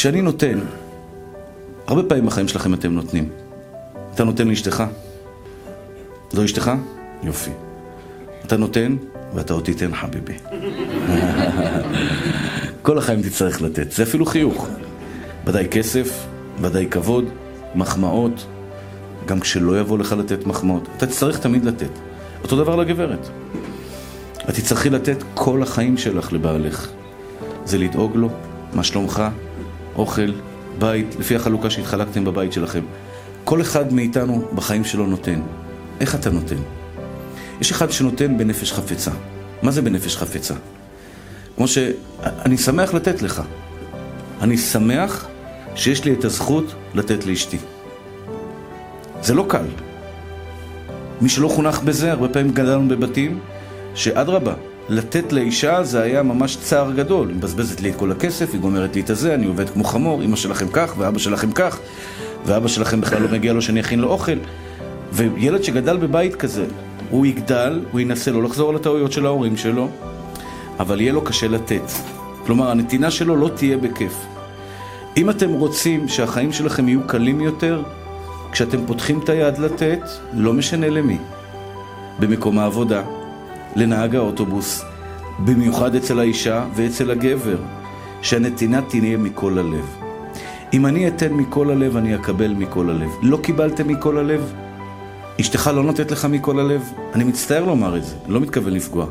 כשאני נותן, הרבה פעמים בחיים שלכם אתם נותנים. אתה נותן לאשתך? זו אשתך? יופי. אתה נותן, ואתה עוד תיתן חביבי. כל החיים תצטרך לתת, זה אפילו חיוך. ודאי כסף, ודאי כבוד, מחמאות, גם כשלא יבוא לך לתת מחמאות. אתה תצטרך תמיד לתת. אותו דבר לגברת. את תצטרכי לתת כל החיים שלך לבעלך. זה לדאוג לו, מה שלומך, אוכל, בית, לפי החלוקה שהתחלקתם בבית שלכם. כל אחד מאיתנו בחיים שלו נותן. איך אתה נותן? יש אחד שנותן בנפש חפצה. מה זה בנפש חפצה? כמו ש... אני שמח לתת לך. אני שמח שיש לי את הזכות לתת לאשתי. זה לא קל. מי שלא חונך בזה, הרבה פעמים גדלנו בבתים, שאדרבה, לתת לאישה זה היה ממש צער גדול. היא מבזבזת לי את כל הכסף, היא גומרת לי את הזה, אני עובד כמו חמור, אמא שלכם כך, ואבא שלכם כך, ואבא שלכם בכלל לא מגיע לו שאני אכין לו אוכל. וילד שגדל בבית כזה, הוא יגדל, הוא ינסה לא לחזור על הטעויות של ההורים שלו, אבל יהיה לו קשה לתת. כלומר, הנתינה שלו לא תהיה בכיף. אם אתם רוצים שהחיים שלכם יהיו קלים יותר, כשאתם פותחים את היד לתת, לא משנה למי. במקום העבודה, לנהג האוטובוס, במיוחד אצל האישה ואצל הגבר, שהנתינה תהיה מכל הלב. אם אני אתן מכל הלב, אני אקבל מכל הלב. לא קיבלתם מכל הלב? אשתך לא נותנת לך מכל הלב? אני מצטער לומר את זה, לא מתכוון לפגוע.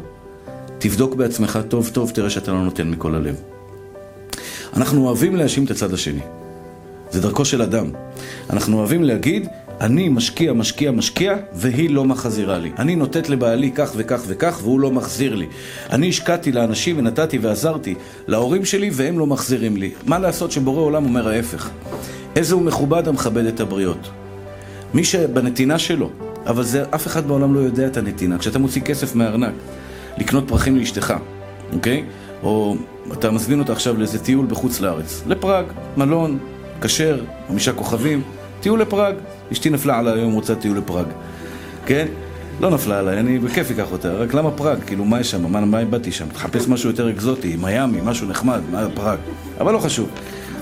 תבדוק בעצמך טוב טוב, תראה שאתה לא נותן מכל הלב. אנחנו אוהבים להאשים את הצד השני. זה דרכו של אדם. אנחנו אוהבים להגיד, אני משקיע, משקיע, משקיע, והיא לא מחזירה לי. אני נותנת לבעלי כך וכך וכך, והוא לא מחזיר לי. אני השקעתי לאנשים ונתתי ועזרתי להורים שלי, והם לא מחזירים לי. מה לעשות שבורא עולם אומר ההפך? איזה הוא מכובד המכבד את הבריות. מי שבנתינה שלו, אבל זה, אף אחד בעולם לא יודע את הנתינה. כשאתה מוציא כסף מהארנק, לקנות פרחים לאשתך, אוקיי? או אתה מזמין אותה עכשיו לאיזה טיול בחוץ לארץ, לפראג, מלון, כשר, חמישה כוכבים, טיול לפראג. אשתי נפלה עליי היום, רוצה טיול לפראג, כן? לא נפלה עליי, אני בכיף אקח אותה, רק למה פראג? כאילו, מה יש שם? מה, מה באתי שם? תחפש משהו יותר אקזוטי, מיאמי, משהו נחמד, מה פראג? אבל לא חשוב.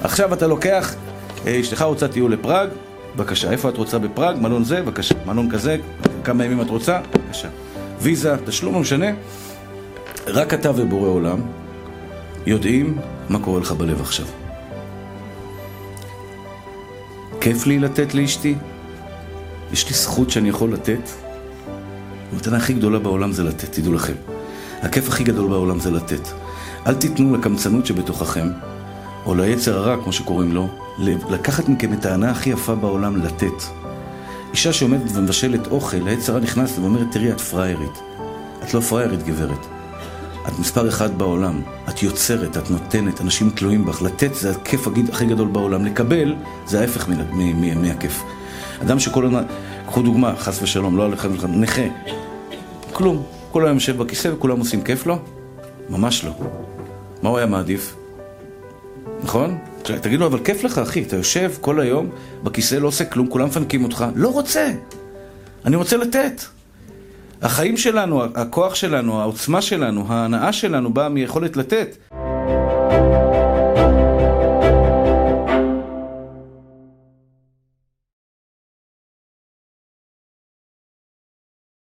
עכשיו אתה לוקח, אשתך רוצה טיול לפראג, בבקשה. איפה את רוצה בפראג? מלון זה, בבקשה. מלון כזה, כמה ימים את רוצה? בבקשה. ויזה, תשלום, לא משנה. רק אתה ובורא עולם יודעים מה קורה לך בלב עכשיו. כיף לי לתת לאשתי? יש לי זכות שאני יכול לתת? המתנה הכי גדולה בעולם זה לתת, תדעו לכם. הכיף הכי גדול בעולם זה לתת. אל תיתנו לקמצנות שבתוככם, או ליצר הרע, כמו שקוראים לו, לקחת מכם את ההנאה הכי יפה בעולם, לתת. אישה שעומדת ומבשלת אוכל, היצר הרע נכנס ואומרת, תראי, את פראיירית. את לא פראיירית, גברת. את מספר אחד בעולם. את יוצרת, את נותנת, אנשים תלויים בך. לתת זה הכיף הכי גדול בעולם. לקבל זה ההפך מהכיף. אדם שכל הזמן, קחו דוגמה, חס ושלום, לא עליכם, נכה. כלום. כל היום יושב בכיסא וכולם עושים כיף לו? ממש לא. מה הוא היה מעדיף? נכון? תגיד לו, אבל כיף לך, אחי, אתה יושב כל היום בכיסא, לא עושה כלום, כולם מפנקים אותך. לא רוצה. אני רוצה לתת. החיים שלנו, הכוח שלנו, העוצמה שלנו, ההנאה שלנו באה מיכולת לתת.